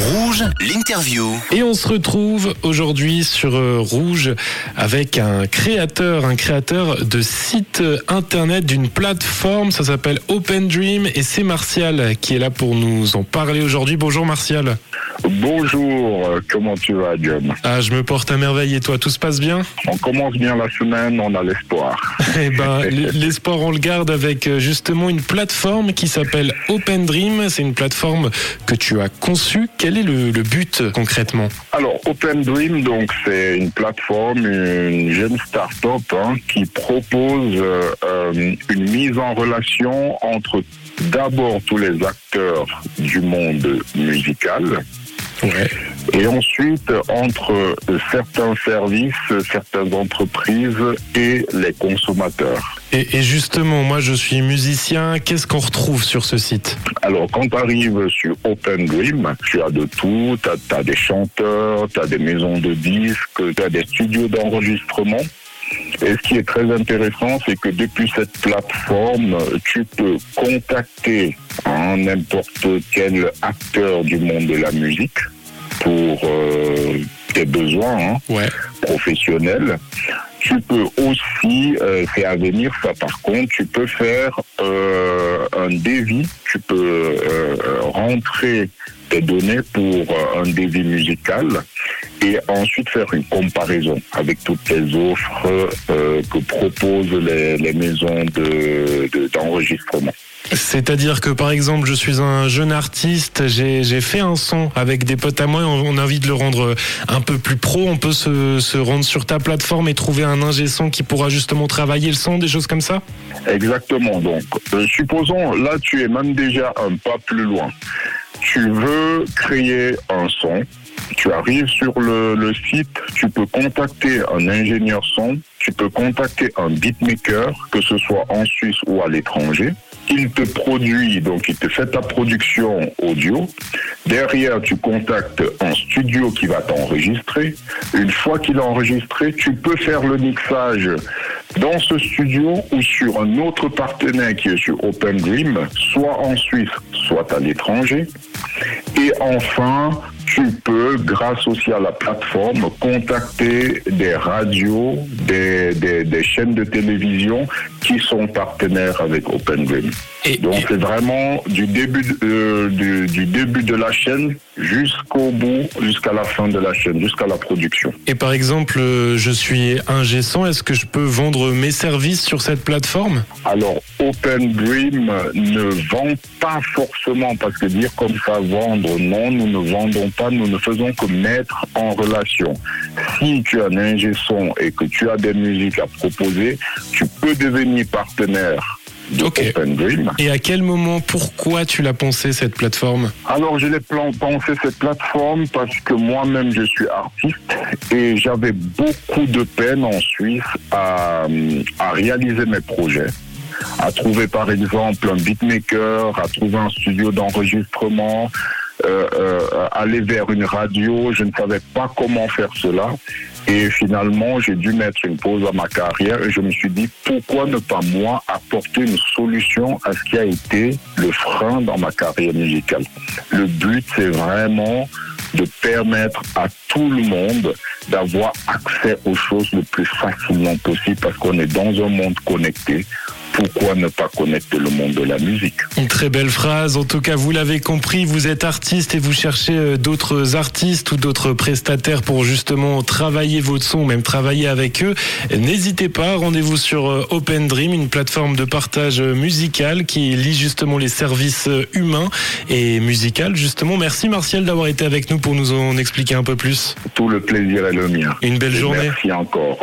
Rouge, l'interview. Et on se retrouve aujourd'hui sur euh, Rouge avec un créateur, un créateur de site internet d'une plateforme, ça s'appelle Open Dream et c'est Martial qui est là pour nous en parler aujourd'hui. Bonjour Martial. Bonjour, euh, comment tu vas John Ah, je me porte à merveille et toi, tout se passe bien On commence bien la semaine, on a l'espoir. Eh ben, l'espoir on le garde avec euh, justement une plateforme qui s'appelle Open Dream. C'est une plateforme que tu as conçue. Quel est le, le but concrètement Alors Open Dream, donc c'est une plateforme, une jeune start-up hein, qui propose euh, une mise en relation entre d'abord tous les acteurs du monde musical. Et ensuite, entre certains services, certaines entreprises et les consommateurs. Et, et justement, moi je suis musicien, qu'est-ce qu'on retrouve sur ce site? Alors, quand tu arrives sur Open Dream, tu as de tout, tu as, des chanteurs, tu as des maisons de disques, tu as des studios d'enregistrement. Et ce qui est très intéressant, c'est que depuis cette plateforme, tu peux contacter hein, n'importe quel acteur du monde de la musique pour euh, tes besoins hein, Ouais. professionnels. Tu peux aussi euh, faire venir ça. Par contre, tu peux faire euh, un devis. Tu peux euh, rentrer tes données pour euh, un devis musical et ensuite faire une comparaison avec toutes les offres euh, que proposent les, les maisons de- de- d'enregistrement. C'est-à-dire que par exemple, je suis un jeune artiste, j'ai fait un son avec des potes à moi, on a envie de le rendre un peu plus pro, on peut se, se rendre sur ta plateforme et trouver un ingé son qui pourra justement travailler le son, des choses comme ça? Exactement. Donc, euh, supposons, là, tu es même déjà un pas plus loin. Tu veux créer un son. Tu arrives sur le, site, tu peux contacter un ingénieur son, tu peux contacter un beatmaker, que ce soit en Suisse ou à l'étranger. Il te produit, donc il te fait ta production audio. Derrière, tu contactes un studio qui va t'enregistrer. Une fois qu'il est enregistré, tu peux faire le mixage dans ce studio ou sur un autre partenaire qui est sur Open Dream, soit en Suisse, soit à l'étranger. Et enfin, tu peux, grâce aussi à la plateforme, contacter des radios, des, chaînes de télévision qui sont partenaires avec Open Dream. Et- Donc et- c'est vraiment du début de- euh, du, du début de la chaîne jusqu'au bout, jusqu'à la fin de la chaîne, jusqu'à la production. Et par exemple, euh, je suis son, est-ce que je peux vendre mes services sur cette plateforme? Alors, Open Dream ne vend pas forcément, parce que dire comme ça, vendre, non, nous ne vendons pas, nous ne faisons que mettre en relation. Si tu as un ingé son et que tu as des musiques à proposer, tu peux devenir partenaire de Ok. Open Dream. Et à quel moment, pourquoi tu l'as pensé cette plateforme? Alors, je l'ai pensé cette plateforme parce que moi-même, je suis artiste et j'avais beaucoup de peine en Suisse à, à réaliser mes projets. À trouver, par exemple, un beatmaker, à trouver un studio d'enregistrement, aller vers une radio. Je ne savais pas comment faire cela. Et finalement, j'ai dû mettre une pause à ma carrière et je me suis dit, pourquoi ne pas moi apporter une solution à ce qui a été le frein dans ma carrière musicale? Le but, c'est vraiment de permettre à tout le monde d'avoir accès aux choses le plus facilement possible parce qu'on est dans un monde connecté. Pourquoi ne pas connecter le monde de la musique? Une très belle phrase. En tout cas, vous l'avez compris, vous êtes artiste et vous cherchez euh, d'autres artistes ou d'autres prestataires pour justement travailler votre son, même travailler avec eux. N'hésitez pas, rendez-vous sur euh, Open Dream, une plateforme de partage euh, musical qui lie justement les services humains et musical. Justement, merci Martial d'avoir été avec nous pour nous en expliquer un peu plus. Tout le plaisir est le mien. Une belle Et journée. Merci encore.